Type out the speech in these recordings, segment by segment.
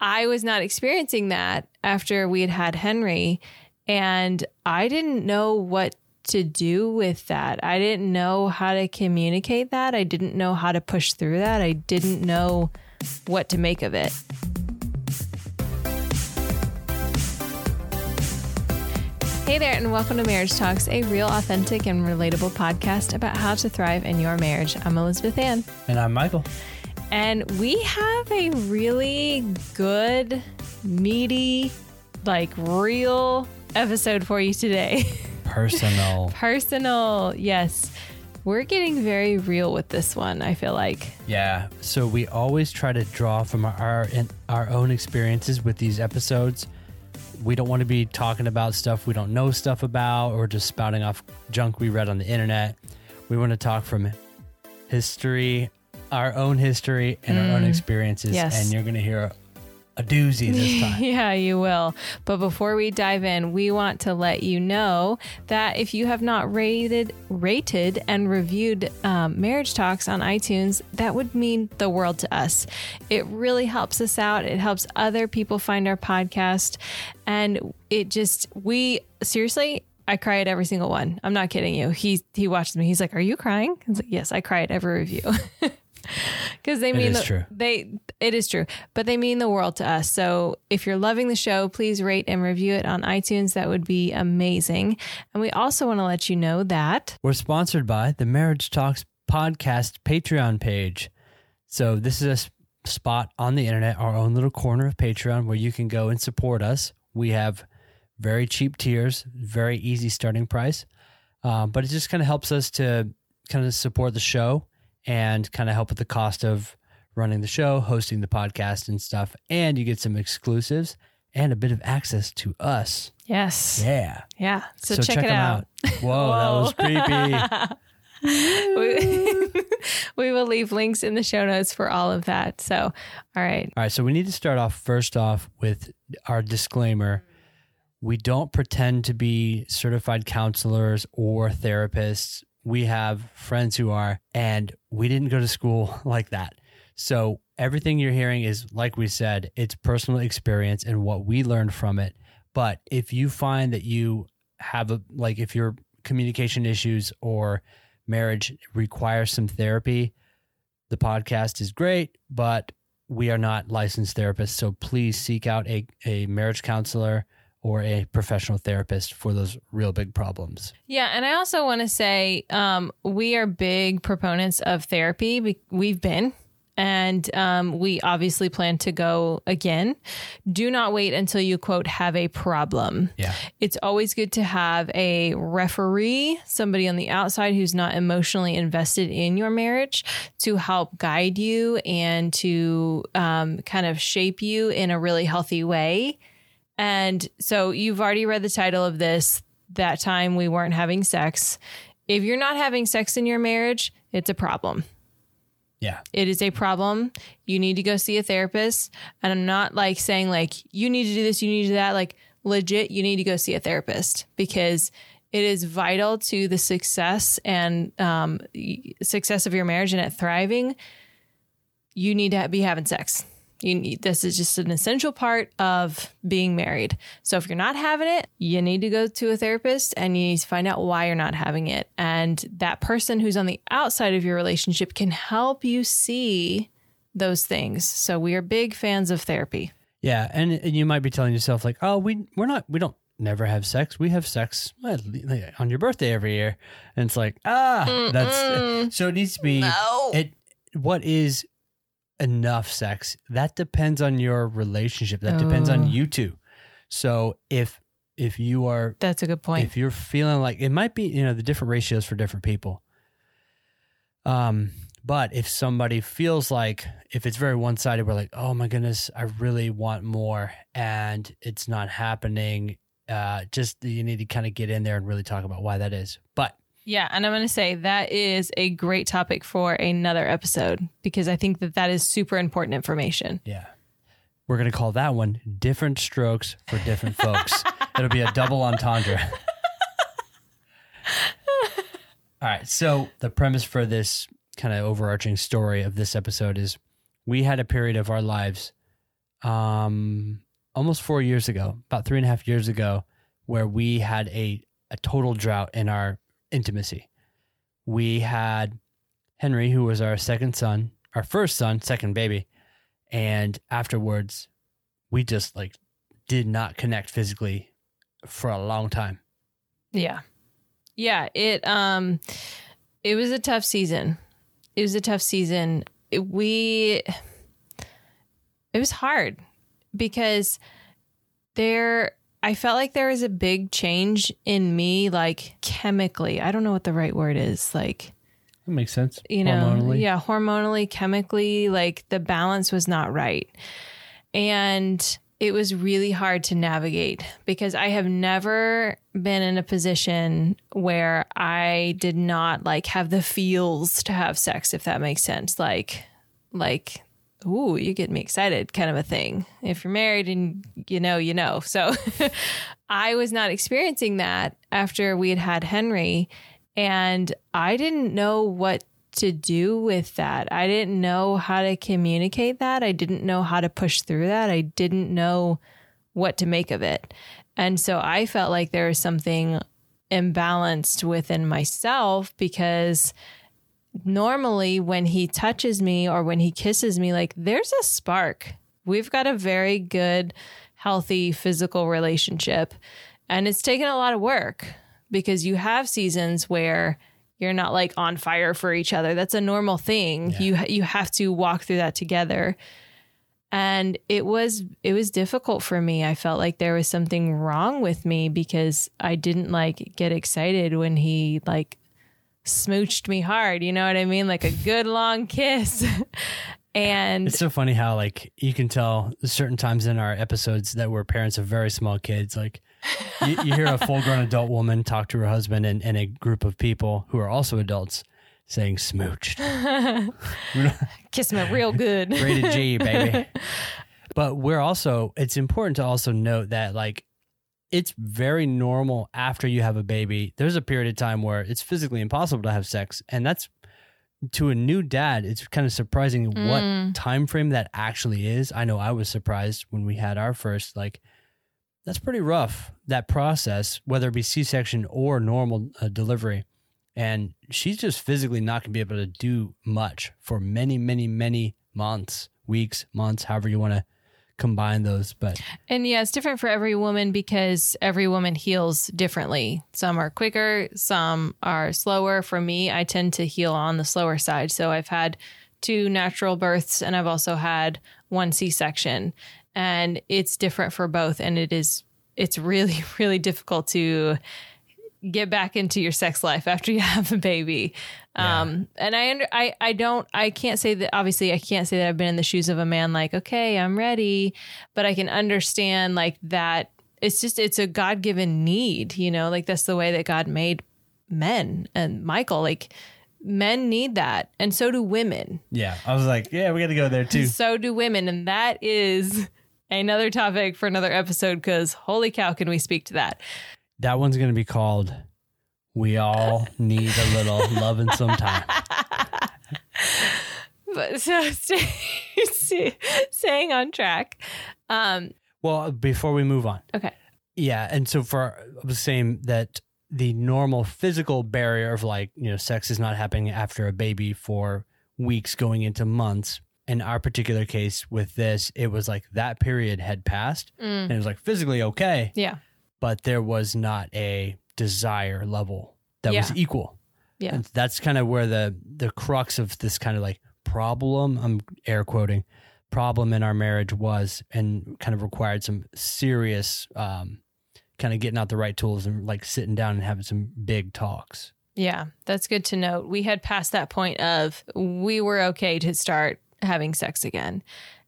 I was not experiencing that after we had had Henry. And I didn't know what to do with that. I didn't know how to communicate that. I didn't know how to push through that. I didn't know what to make of it. Hey there, and welcome to Marriage Talks, a real, authentic, and relatable podcast about how to thrive in your marriage. I'm Elizabeth Ann. And I'm Michael. And we have a really good, meaty, like real episode for you today. Personal. Personal, yes. We're getting very real with this one, I feel like. Yeah. So we always try to draw from our our, our own experiences with these episodes. We don't want to be talking about stuff we don't know stuff about or just spouting off junk we read on the internet. We want to talk from history, our own history, and our own experiences. yes. And you're going to hear a doozy this time. Yeah, you will. But before we dive in, we want to let you know that if you have not rated, rated and reviewed um, Marriage Talks on iTunes, that would mean the world to us. It really helps us out. It helps other people find our podcast, and it just we seriously. I cry at every single one. I'm not kidding you. He he watches me. He's like, "Are you crying?" I was like, "Yes, I cry at every review." Because they mean the, true. they it is true, but they mean the world to us. So if you're loving the show, please rate and review it on iTunes. That would be amazing. And we also want to let you know that We're sponsored by the Marriage Talks podcast Patreon page. So this is a spot on the internet, our own little corner of Patreon where you can go and support us. We have very cheap tiers, very easy starting price, um, but it just kind of helps us to kind of support the show and kind of help with the cost of running the show, hosting the podcast and stuff. And you get some exclusives and a bit of access to us. yes, Yeah. yeah. So, check, it 'em out. Whoa, that was creepy. we, we will leave links in the show notes for all of that. So, all right. All right, so we need to start off first off with our disclaimer. We don't pretend to be certified counselors or therapists. We have friends who are, and we didn't go to school like that. So everything you're hearing is, like we said, it's personal experience and what we learned from it. But if you find that you have a, like, if your communication issues or marriage requires some therapy, the podcast is great, but we are not licensed therapists. So please seek out a, a marriage counselor or a professional therapist for those real big problems. Yeah, and I also want to say um, we are big proponents of therapy. We- We've been, and um, we obviously plan to go again. Do not wait until you quote have a problem. Yeah. It's always good to have a referee, somebody on the outside who's not emotionally invested in your marriage to help guide you and to um, kind of shape you in a really healthy way. And so you've already read the title of this. That time we weren't having sex. If you're not having sex in your marriage, it's a problem. Yeah. It is a problem. You need to go see a therapist. And I'm not like saying like you need to do this, you need to do that. Like legit, you need to go see a therapist because it is vital to the success and um, success of your marriage and it thriving. You need to be having sex. You need, this is just an essential part of being married. So if you're not having it, you need to go to a therapist and you need to find out why you're not having it. And that person who's on the outside of your relationship can help you see those things. So we are big fans of therapy. Yeah. And, and you might be telling yourself, like, oh, we, we're not, we don't never have sex. We have sex on your birthday every year. And it's like, ah, that's so it needs to be, No. it, what is enough sex? That depends on your relationship. That depends Oh. on you two. So if, if you are That's a good point. if you're feeling like it might be you know the different ratios for different people um but if somebody feels like if it's very one-sided we're like oh my goodness i really want more and it's not happening uh just you need to kind of get in there and really talk about why that is but Yeah, and I'm going to say that is a great topic for another episode because I think that that is super important information. yeah. We're going to call that one different strokes for different folks. It'll be a double entendre. All right so the premise for this kind of overarching story of this episode is we had a period of our lives um, almost four years ago, about three and a half years ago, where we had a, a total drought in our intimacy. We had Henry, who was our second son, our first son, second baby. And afterwards, we just like did not connect physically for a long time. Yeah. Yeah, it um it was a tough season. It was a tough season. It- we it was hard because there I felt like there was a big change in me like chemically. I don't know what the right word is. Like That makes sense. you know, yeah, hormonally, chemically, like the balance was not right. And it was really hard to navigate because I have never been in a position where I did not like have the feels to have sex, if that makes sense. Like, like, ooh, you get me excited kind of a thing. If you're married and you know, you know. So I was not experiencing that after we had had Henry. And I didn't know what to do with that. I didn't know how to communicate that. I didn't know how to push through that. I didn't know what to make of it. And so I felt like there was something imbalanced within myself because normally when he touches me or when he kisses me, like there's a spark. We've got a very good, healthy physical relationship. And it's taken a lot of work because you have seasons where you're not like on fire for each other. That's a normal thing. Yeah. You you have to walk through that together. And it was it was difficult for me. I felt like there was something wrong with me because I didn't like get excited when he like smooched me hard, you know what I mean? Like a good long kiss. and It's so funny how like you can tell certain times in our episodes that we're parents of very small kids. Like you, you hear a full grown adult woman talk to her husband and, and a group of people who are also adults saying smooched. kiss me real good. Rated G, baby. But we're also, it's important to also note that like it's very normal after you have a baby. There's a period of time where it's physically impossible to have sex. And that's to a new dad, it's kind of surprising Mm. what time frame that actually is. I know I was surprised when we had our first, like, that's pretty rough that process whether it be c-section or normal uh, delivery and she's just physically not going to be able to do much for many many many months weeks months however you want to combine those but And yeah, it's different for every woman because every woman heals differently. Some are quicker, some are slower. For me, I tend to heal on the slower side. So I've had two natural births and I've also had one C section. And it's different for both. And it is, it's really, really difficult to get back into your sex life after you have a baby. Um, and I, under, I, I don't, I can't say that, obviously, I can't say that I've been in the shoes of a man like, okay, I'm ready, but I can understand like that. It's just, it's a God given need, you know, like that's the way that God made men and Michael, like men need that. And so do women. yeah i was like yeah we got to go there too So do women. And that is another topic for another episode because holy cow, can we speak to that? that one's going to be called we all need a little loving sometime But so stay, stay, staying on track. Um, well before we move on okay. Yeah, and so for I was saying that the normal physical barrier of like you know sex is not happening after a baby for weeks going into months. In our particular case with this, it was like that period had passed, Mm, and it was like physically okay, yeah. but there was not a desire level that was equal. Yeah. And that's kind of where the the crux of this kind of like problem I'm air quoting problem in our marriage was and kind of required some serious um kind of getting out the right tools and like sitting down and having some big talks. Yeah. That's good to note. We had passed that point of we were okay to start having sex again.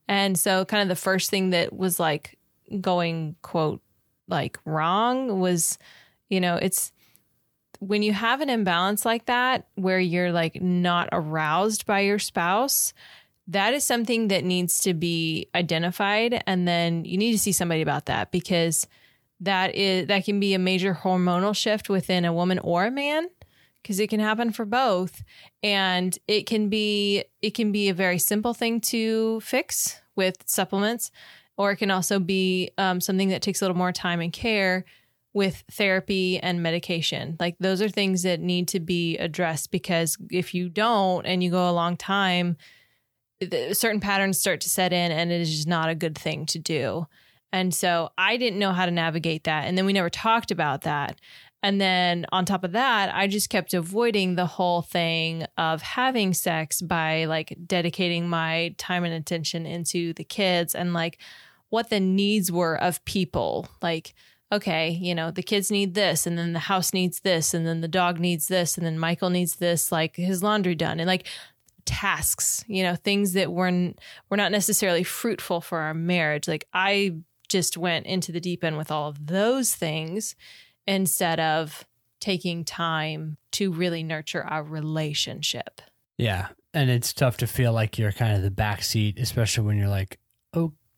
And so, kind of the first thing that was like going, quote, like wrong was, you know, it's when you have an imbalance like that where you're like not aroused by your spouse, that is something that needs to be identified. And then you need to see somebody about that because that is that can be a major hormonal shift within a woman or a man because it can happen for both and it can be it can be a very simple thing to fix with supplements or it can also be um, something that takes a little more time and care with therapy and medication. Like those are things that need to be addressed because if you don't and you go a long time, certain patterns start to set in and it is just not a good thing to do. And so I didn't know how to navigate that. And then we never talked about that. And then on top of that, I just kept avoiding the whole thing of having sex by like dedicating my time and attention into the kids and like what the needs were of people. Like, okay, you know, the kids need this, and then the house needs this, and then the dog needs this, and then Michael needs this, like his laundry done. And like tasks, you know, things that were were not necessarily fruitful for our marriage. Like I just went into the deep end with all of those things instead of taking time to really nurture our relationship. Yeah. And it's tough to feel like you're kind of the backseat, especially when you're like,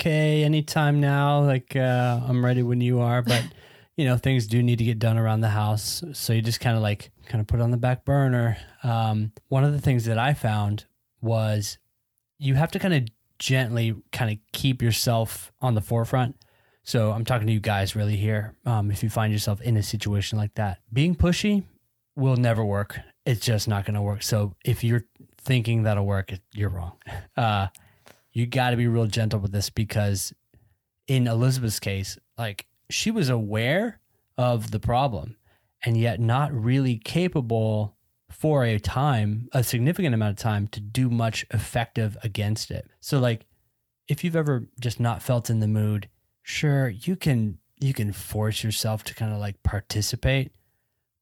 okay, anytime now, like uh, I'm ready when you are. But, you know, things do need to get done around the house. So you just kind of like, kind of put on the back burner. Um, one of the things that I found was you have to kind of gently kind of keep yourself on the forefront so I'm talking to you guys really here. Um, if you find yourself in a situation like that, being pushy will never work. It's just not going to work. So if you're thinking that'll work, you're wrong. Uh, you got to be real gentle with this because in Elizabeth's case, like she was aware of the problem and yet not really capable for a time, a significant amount of time to do much effective against it. So like if you've ever just not felt in the mood sure you can you can force yourself to kind of like participate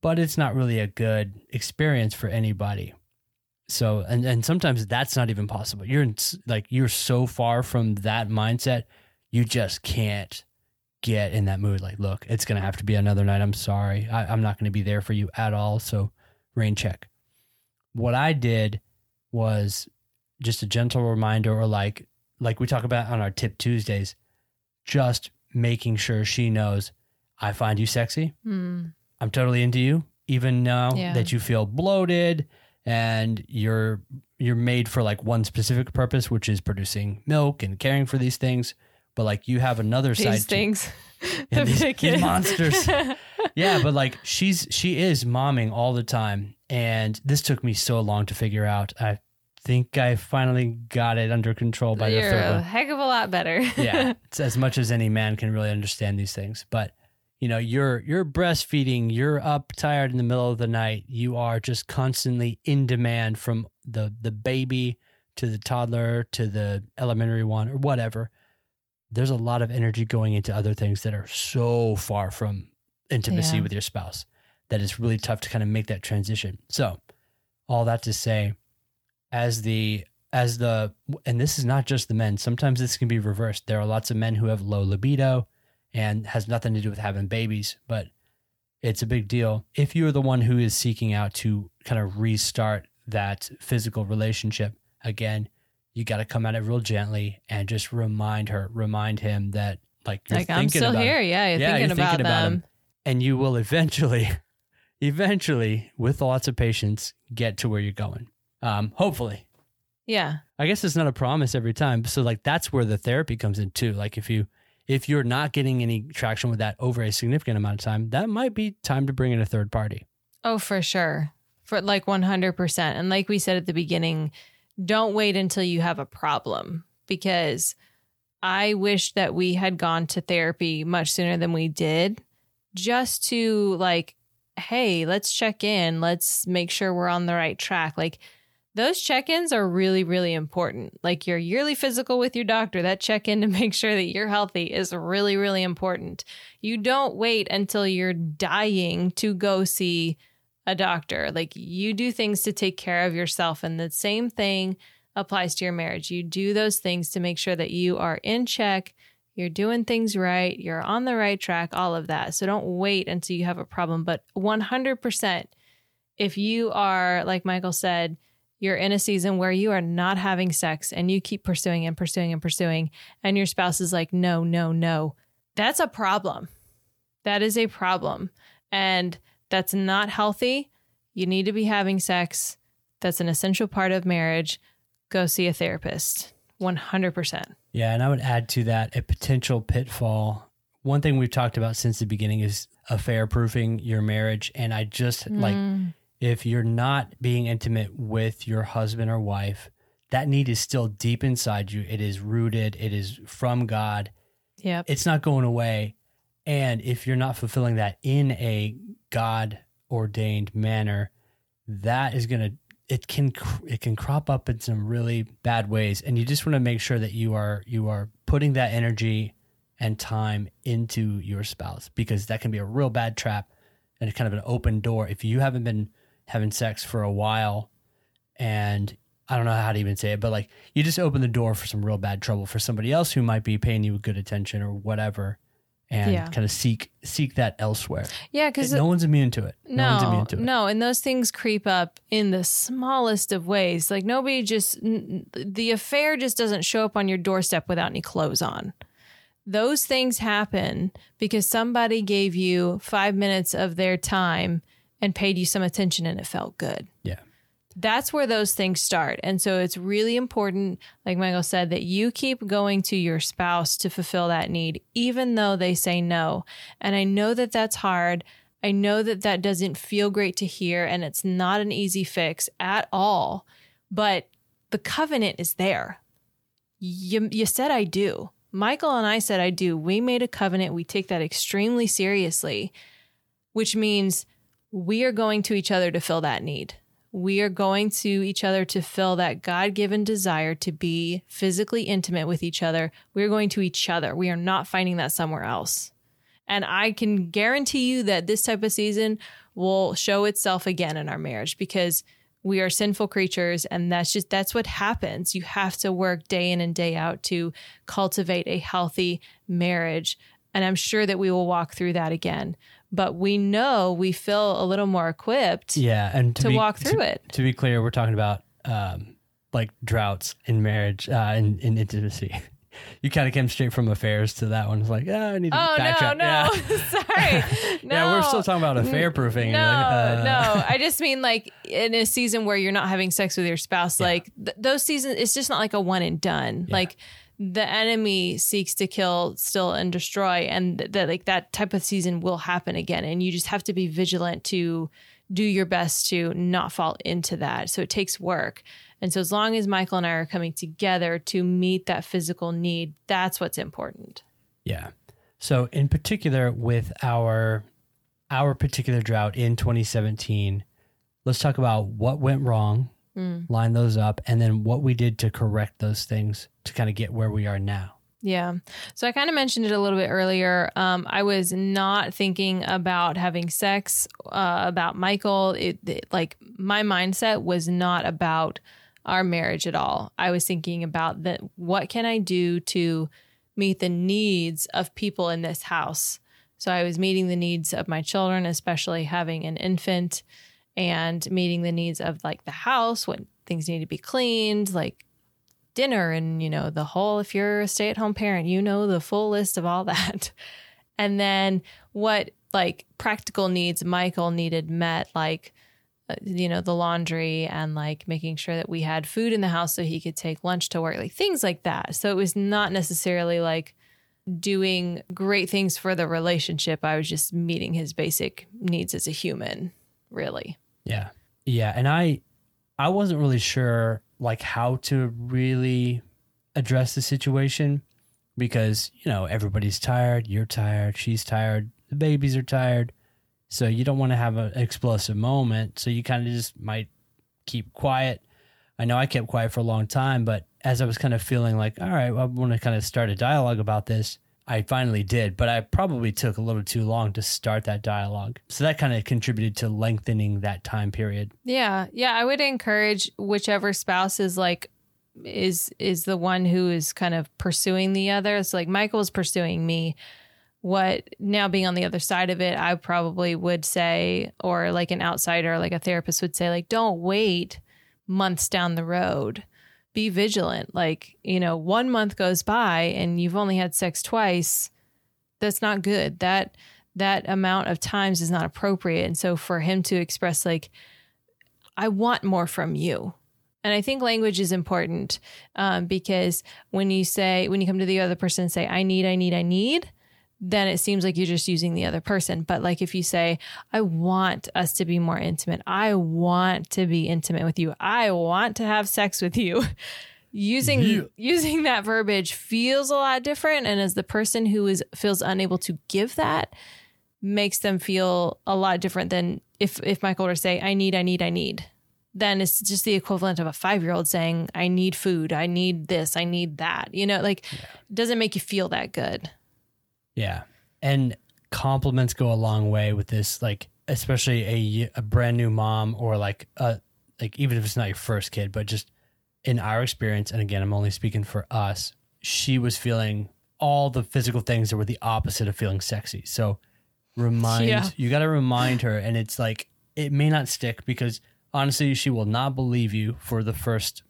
but it's not really a good experience for anybody so and and sometimes that's not even possible you're in, like you're so far from that mindset you just can't get in that mood like look it's gonna have to be another night i'm sorry I, i'm not gonna be there for you at all so rain check what i did was just a gentle reminder or like like we talk about on our tip tuesdays just making sure she knows I find you sexy. Mm. I'm totally into you, even now yeah. that you feel bloated and you're you're made for like one specific purpose, which is producing milk and caring for these things. But like you have another these side things, to, these, things, these monsters. yeah, but like she's she is momming all the time, and this took me so long to figure out. I think I finally got it under control by You're the third a one. heck of a lot better. yeah, it's as much as any man can really understand these things. But you know, you're you're breastfeeding, you're up tired in the middle of the night, you are just constantly in demand from the the baby to the toddler to the elementary one or whatever. There's a lot of energy going into other things that are so far from intimacy yeah. with your spouse that it's really tough to kind of make that transition. So, all that to say, as the as the and this is not just the men sometimes this can be reversed there are lots of men who have low libido and has nothing to do with having babies but it's a big deal if you're the one who is seeking out to kind of restart that physical relationship again you got to come at it real gently and just remind her remind him that like you're like thinking I'm still about here him. yeah you're yeah, thinking, you're about, thinking them. about him and you will eventually eventually with lots of patience get to where you're going um, hopefully. Yeah. I guess it's not a promise every time. So like that's where the therapy comes in too. Like if you if you're not getting any traction with that over a significant amount of time, that might be time to bring in a third party. Oh, for sure. For like 100%. And like we said at the beginning, don't wait until you have a problem because I wish that we had gone to therapy much sooner than we did just to like hey, let's check in, let's make sure we're on the right track. Like those check ins are really, really important. Like your yearly physical with your doctor, that check in to make sure that you're healthy is really, really important. You don't wait until you're dying to go see a doctor. Like you do things to take care of yourself. And the same thing applies to your marriage. You do those things to make sure that you are in check, you're doing things right, you're on the right track, all of that. So don't wait until you have a problem. But 100%, if you are, like Michael said, you're in a season where you are not having sex and you keep pursuing and pursuing and pursuing, and your spouse is like, no, no, no, that's a problem. That is a problem. And that's not healthy. You need to be having sex. That's an essential part of marriage. Go see a therapist. 100%. Yeah, and I would add to that a potential pitfall. One thing we've talked about since the beginning is affair proofing your marriage. And I just like Mm. If you're not being intimate with your husband or wife, that need is still deep inside you. It is rooted, it is from God. Yep. It's not going away. And if you're not fulfilling that in a God ordained manner, that is going to it can it can crop up in some really bad ways and you just want to make sure that you are you are putting that energy and time into your spouse because that can be a real bad trap and kind of an open door if you haven't been having sex for a while and I don't know how to even say it but like you just open the door for some real bad trouble for somebody else who might be paying you good attention or whatever and Yeah. kind of seek seek that elsewhere Yeah, because no one's immune to it no, one's no, immune to it no, and those things creep up in the smallest of ways. Like nobody just n- the affair just doesn't show up on your doorstep without any clothes on. Those things happen because somebody gave you five minutes of their time and paid you some attention, and it felt good. yeah that's where those things start. And so it's really important, like Michael said, that you keep going to your spouse to fulfill that need, even though they say no. And I know that that's hard. I know that that doesn't feel great to hear, and it's not an easy fix at all. But the covenant is there. You, you said I do. Michael and I said I do. We made a covenant. We take that extremely seriously, which means we are going to each other to fill that need. We are going to each other to fill that God given desire to be physically intimate with each other. We're going to each other. We are not finding that somewhere else. And I can guarantee you that this type of season will show itself again in our marriage because we are sinful creatures and that's just that's what happens. You have to work day in and day out to cultivate a healthy marriage. And I'm sure that we will walk through that again. But we know we feel a little more equipped Yeah, and to, to be, walk through to, it. To be clear, we're talking about um, like droughts in marriage, uh, in, in intimacy. You kind of came straight from affairs to that one. It's like, oh, I need to Oh backtrack. no, Yeah. no, sorry. No. Yeah, we're still talking about affair proofing. No, and like, uh, no. I just mean like in a season where you're not having sex with your spouse, Yeah. like th- those seasons, it's just not like a one and done. Yeah. Like the enemy seeks to kill, steal, and destroy, and that like that type of season will happen again, and you just have to be vigilant to do your best to not fall into that. So it takes work. And so as long as Michael and I are coming together to meet that physical need, that's what's important. Yeah. So in particular with our our particular drought in 2017, let's talk about what went wrong, Mm. line those up, and then what we did to correct those things to kind of get where we are now. Yeah. So I kind of mentioned it a little bit earlier. Um, I was not thinking about having sex, uh, about Michael. It, it- like my mindset was not about our marriage at all. I was thinking about that. What can I do to meet the needs of people in this house? So I was meeting the needs of my children, especially having an infant, and meeting the needs of like the house when things need to be cleaned, like dinner and you know the whole if you're a stay-at-home parent you know the full list of all that. And then what like practical needs michael needed met like uh, you know the laundry and like making sure that we had food in the house so he could take lunch to work like things like that. So it was not necessarily like doing great things for the relationship. I was just meeting his basic needs as a human really Yeah. Yeah. And I I wasn't really sure like how to really address the situation because, you know, everybody's tired, you're tired, she's tired, the babies are tired. So you don't want to have an explosive moment. So you kind of just might keep quiet. I know I kept quiet for a long time, but as I was kind of feeling like, all right, well, I want to kind of start a dialogue about this, I finally did, but I probably took a little too long to start that dialogue. So that kind of contributed to lengthening that time period. Yeah, yeah, I would encourage whichever spouse is like is is the one who is kind of pursuing the other. It's like Michael's pursuing me. What now being on the other side of it, I probably would say, or like an outsider, like a therapist would say, like, don't wait months down the road. Be vigilant. Like, you know, one month goes by and you've only had sex twice. That's not good. That that amount of times is not appropriate. And so for him to express like, I want more from you. And I think language is important um, because when you say, when you come to the other person and say, I need, I need, I need, then it seems like you're just using the other person. But like if you say, I want us to be more intimate, I want to be intimate with you, I want to have sex with you. Using Yeah. using that verbiage feels a lot different, and as the person who is feels unable to give that, makes them feel a lot different than if if Michael were to say, "I need, I need, I need." Then it's just the equivalent of a five year old saying, "I need food, I need this, I need that." You know, like it doesn't make you feel that good. Yeah. And compliments go a long way with this, like, especially a, a brand new mom or like, a, like, even if it's not your first kid, but just in our experience, and again, I'm only speaking for us, she was feeling all the physical things that were the opposite of feeling sexy. So remind, Yeah. you got to remind her. And it's like, it may not stick because honestly, she will not believe you for the first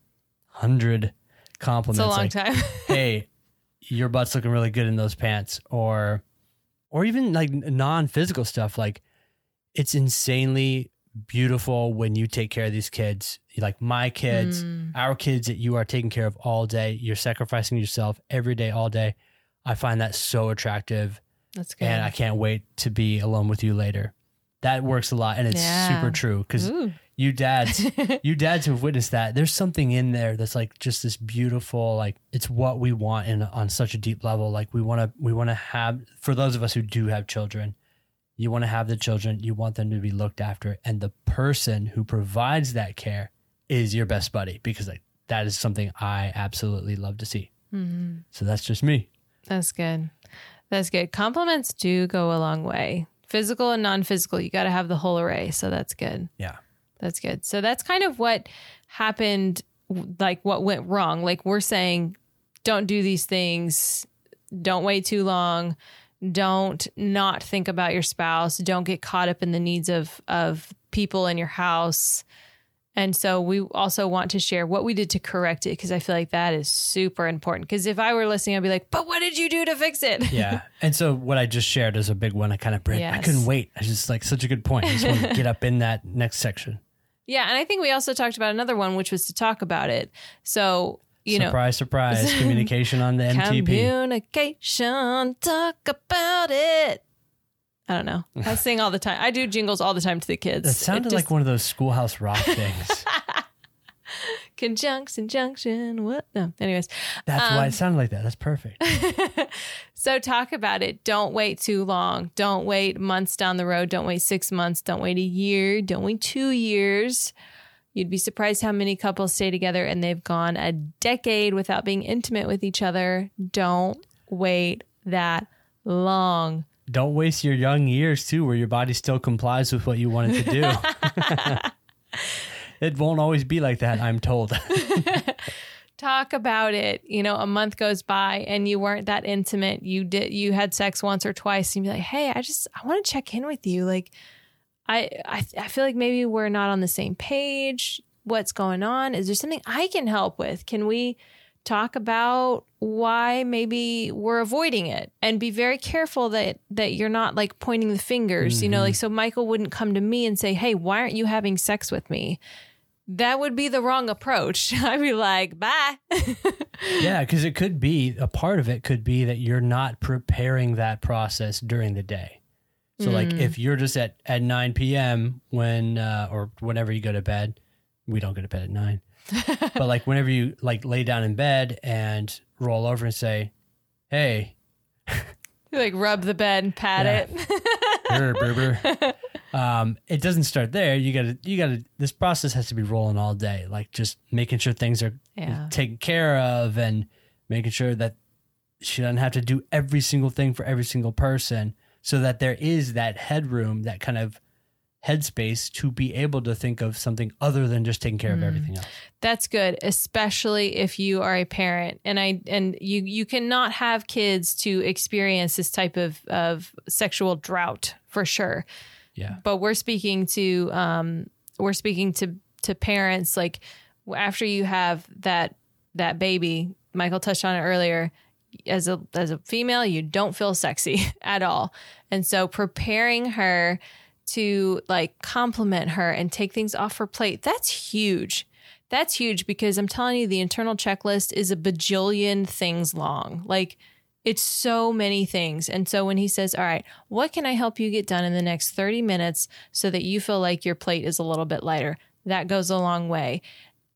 hundred compliments. It's a long like, time. hey, your butt's looking really good in those pants, or or even like non-physical stuff. Like it's insanely beautiful when you take care of these kids. Like my kids, Mm. our kids that you are taking care of all day. You're sacrificing yourself every day, all day. I find that so attractive, That's good. and I can't wait to be alone with you later. That works a lot, and it's Yeah. super true because you dads you dads who have witnessed that there's something in there that's like just this beautiful like it's what we want in on such a deep level like we want to we want to have for those of us who do have children you want to have the children you want them to be looked after and the person who provides that care is your best buddy because like that is something i absolutely love to see Mhm. so that's just me That's good. That's good. Compliments do go a long way. Physical and non physical, you got to have the whole array. So that's good. yeah That's good. So that's kind of what happened, like what went wrong. Like we're saying, don't do these things, don't wait too long, don't not think about your spouse, don't get caught up in the needs of of people in your house. And so we also want to share what we did to correct it because I feel like that is super important. Because if I were listening, I'd be like, "But what did you do to fix it?" yeah and so what i just shared is a big one i kind of bring i couldn't wait i just like such a good point i just want to get up in that next section Yeah, and I think we also talked about another one, which was to talk about it. So you know, surprise, surprise, communication on the MTP. Communication, talk about it. I don't know. I sing all the time. I do jingles all the time to the kids. That sounded like one of those schoolhouse rock things. conjunction, junction. What? No. Anyways, That's why Um, it sounded like that. That's perfect. so talk about it. Don't wait too long. Don't wait months down the road. Don't wait six months. Don't wait a year. Don't wait two years. You'd be surprised how many couples stay together and they've gone a decade without being intimate with each other. Don't wait that long. Don't waste your young years too, where your body still complies with what you want it to do. it won't always be like that, I'm told. talk about it. You know, a month goes by and you weren't that intimate. You did you had sex once or twice and you'd be like, "Hey, I just I want to check in with you. Like I, I I feel like maybe we're not on the same page. What's going on? Is there something I can help with? Can we talk about why maybe we're avoiding it and be very careful that that you're not like pointing the fingers, you know, like so Michael wouldn't come to me and say, "Hey, why aren't you having sex with me?" That would be the wrong approach. I'd be like, "Bye." yeah, because it could be a part of it could be that you're not preparing that process during the day. So, like, Mm. if you're just at, at 9 p.m. when, uh, or whenever you go to bed, we don't go to bed at 9. But like whenever you like lay down in bed and roll over and say, "Hey, You like rub the bed and pat Yeah. it. Um, it doesn't start there. You gotta, you gotta. This process has to be rolling all day, like just making sure things are Yeah. taken care of and making sure that she doesn't have to do every single thing for every single person, so that there is that headroom, that kind of headspace to be able to think of something other than just taking care of everything else. That's good, especially if you are a parent. And I and you you cannot have kids to experience this type of of sexual drought for sure. Yeah. But we're speaking to um we're speaking to to parents like after you have that that baby, Michael touched on it earlier, as a as a female, you don't feel sexy at all. And so preparing her to like compliment her and take things off her plate, that's huge. that's huge because I'm telling you, the internal checklist is a bajillion things long. Like, it's so many things. And so when he says, All right, what can I help you get done in the next 30 minutes so that you feel like your plate is a little bit lighter? That goes a long way.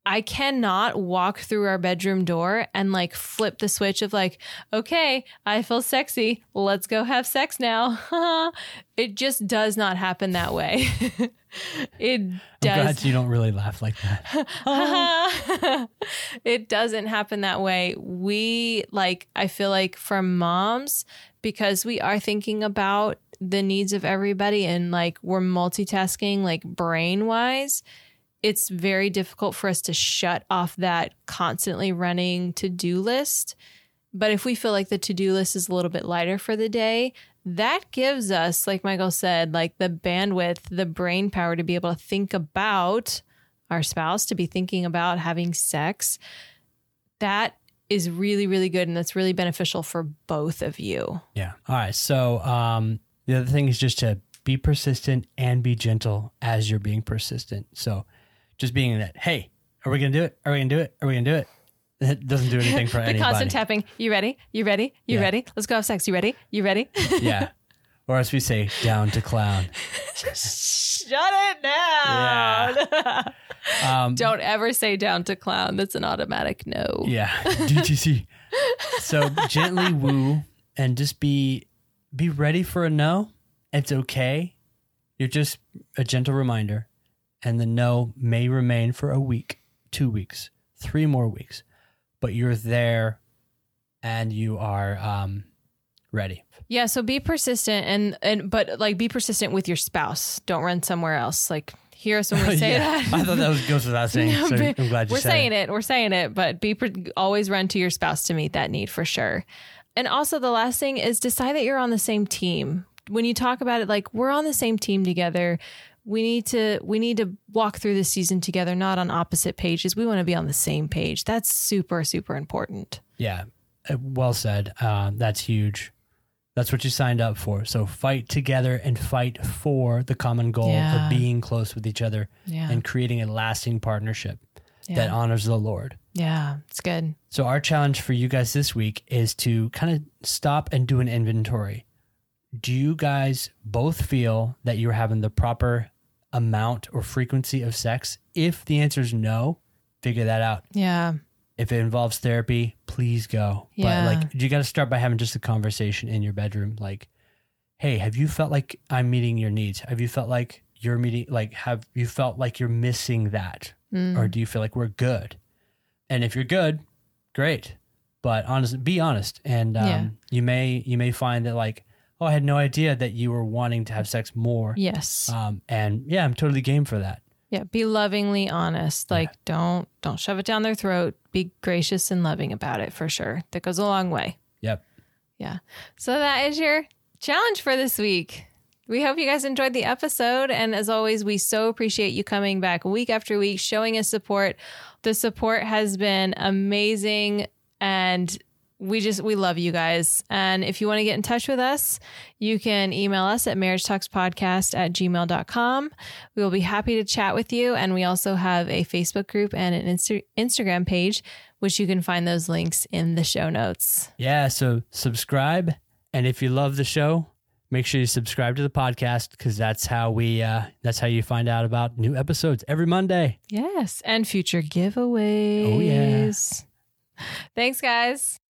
I cannot walk through our bedroom door and like flip the switch of like, okay, I feel sexy. Let's go have sex now. it just does not happen that way. it I'm does. glad you don't really laugh like that. it doesn't happen that way. We like, I feel like from moms, because we are thinking about the needs of everybody and like we're multitasking, like brain wise, it's very difficult for us to shut off that constantly running to do list. But if we feel like the to do list is a little bit lighter for the day, that gives us, like Michael said, like the bandwidth, the brain power to be able to think about our spouse, to be thinking about having sex. That is really, really good. And that's really beneficial for both of you. Yeah. All right. So um, the other thing is just to be persistent and be gentle as you're being persistent. So just being that, hey, are we gonna do it? Are we gonna do it? Are we gonna do it? It doesn't do anything for the anybody. constant tapping. You ready? You ready? You Yeah. ready? Let's go have sex. You ready? You ready? yeah. Or as we say, down to clown. Shut it down. Um, Don't ever say down to clown. That's an automatic no. Yeah, DTC. so gently woo and just be be ready for a no. It's okay. You're just a gentle reminder, and the no may remain for a week, two weeks, three more weeks, but you're there, and you are um, ready. Yeah, so be persistent and and but like be persistent with your spouse. Don't run somewhere else. Like hear us when we say Yeah, that. I thought that was goes without saying. No, so I'm glad you said We're saying it. it. We're saying it, but be always run to your spouse to meet that need for sure. And also the last thing is decide that you're on the same team. When you talk about it like we're on the same team together, we need to we need to walk through the season together, not on opposite pages. We want to be on the same page. That's super super important. Yeah, uh, well said. Uh, that's huge. That's what you signed up for. So fight together and fight for the common goal Yeah. of being close with each other Yeah. and creating a lasting partnership yeah. that honors the Lord. yeah, it's good. So our challenge for you guys this week is to kind of stop and do an inventory. Do you guys both feel that you're having the proper amount or frequency of sex? If the answer is no, figure that out. Yeah. if it involves therapy, please go. Yeah. But like you got to start by having just a conversation in your bedroom like, "Hey, have you felt like I'm meeting your needs? Have you felt like you're meeting like have you felt like you're missing that? Mm. Or do you feel like we're good?" And if you're good, great. But honest be honest and um, Yeah. you may you may find that like, "Oh, I had no idea that you were wanting to have sex more." yes. Um and yeah, I'm totally game for that. Yeah, be lovingly honest. Like don't don't shove it down their throat. Be gracious and loving about it for sure. That goes a long way. Yep. Yeah. So that is your challenge for this week. We hope you guys enjoyed the episode and as always we so appreciate you coming back week after week showing us support. The support has been amazing and we just we love you guys. And if you want to get in touch with us you can email us at marriage talks podcast at gmail.com we will be happy to chat with you. And we also have a facebook group and an Insta- instagram page which you can find those links in the show notes. Yeah, so subscribe, and if you love the show, make sure you subscribe to the podcast because that's how we uh, that's how you find out about new episodes every Monday. yes and future giveaways. Oh, yeah. thanks guys